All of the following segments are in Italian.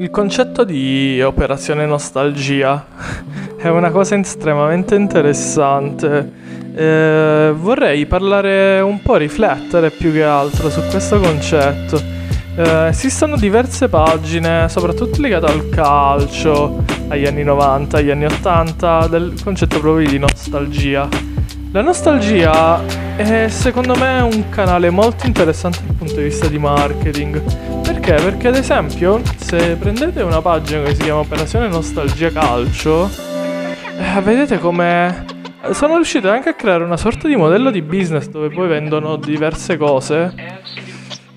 il concetto di operazione nostalgia è una cosa estremamente interessante. Eh, vorrei parlare un po', riflettere più che altro su questo concetto. Eh, esistono diverse pagine, soprattutto legate al calcio, agli anni 90, agli anni 80, del concetto proprio di nostalgia. La nostalgia è secondo me un canale molto interessante dal punto di vista di marketing. Perché? Perché ad esempio, se prendete una pagina che si chiama Operazione Nostalgia Calcio, eh, vedete come sono riuscito anche a creare una sorta di modello di business dove poi vendono diverse cose.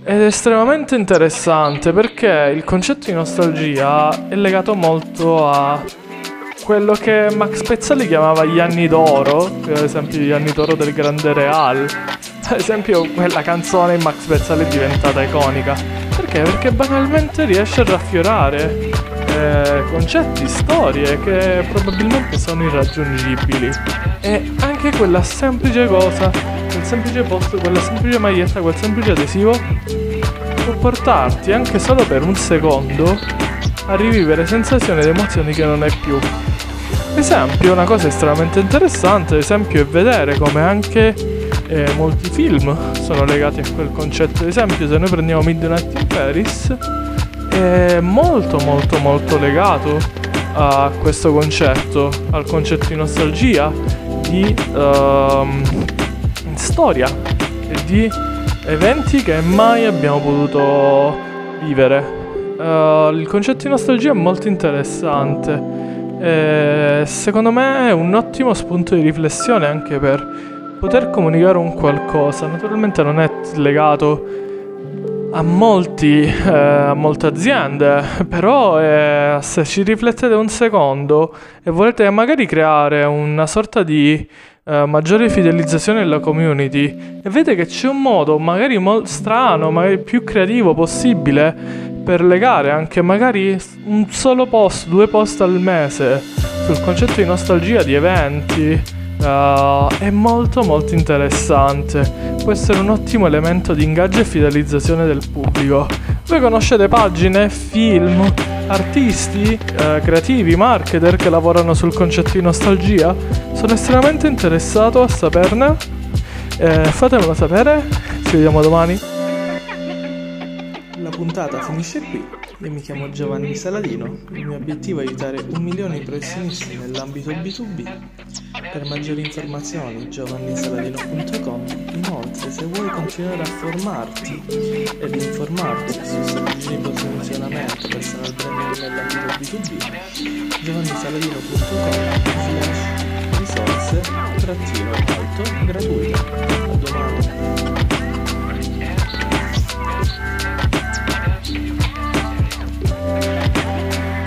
Ed è estremamente interessante perché il concetto di nostalgia è legato molto a quello che Max Pezzali chiamava gli anni d'oro, ad esempio gli anni d'oro del grande Real. Ad esempio quella canzone in Max Pezzali è diventata iconica. Perché? Perché banalmente riesce a raffiorare eh, concetti, storie che probabilmente sono irraggiungibili. E anche quella semplice cosa, quel semplice post, quella semplice maglietta, quel semplice adesivo può portarti anche solo per un secondo a rivivere sensazioni ed emozioni che non hai più. Esempio, una cosa estremamente interessante, ad esempio, è vedere come anche eh, molti film sono legati a quel concetto. Ad esempio, se noi prendiamo Midnight in Paris, è molto molto molto legato a questo concetto, al concetto di nostalgia, di uh, storia e di eventi che mai abbiamo potuto vivere. Uh, il concetto di nostalgia è molto interessante. E secondo me è un ottimo spunto di riflessione anche per poter comunicare un qualcosa. Naturalmente non è legato a molti, eh, a molte aziende, però eh, se ci riflettete un secondo e volete magari creare una sorta di eh, maggiore fidelizzazione della community e vedete che c'è un modo magari molto strano, magari più creativo possibile per legare anche magari un solo post, due post al mese sul concetto di nostalgia di eventi Uh, è molto molto interessante. Può essere un ottimo elemento di ingaggio e fidelizzazione del pubblico. Voi conoscete pagine, film, artisti, uh, creativi, marketer che lavorano sul concetto di nostalgia? Sono estremamente interessato a saperne. Eh, fatemelo sapere. Ci vediamo domani. La puntata finisce qui. Io mi chiamo Giovanni Saladino, il mio obiettivo è aiutare un milione di professionisti nell'ambito B2B. Per maggiori informazioni giovannisaladino.com Inoltre se vuoi continuare a formarti ed informarti su strategie di posizionamento personal branding nell'ambito B2B giovannisaladino.com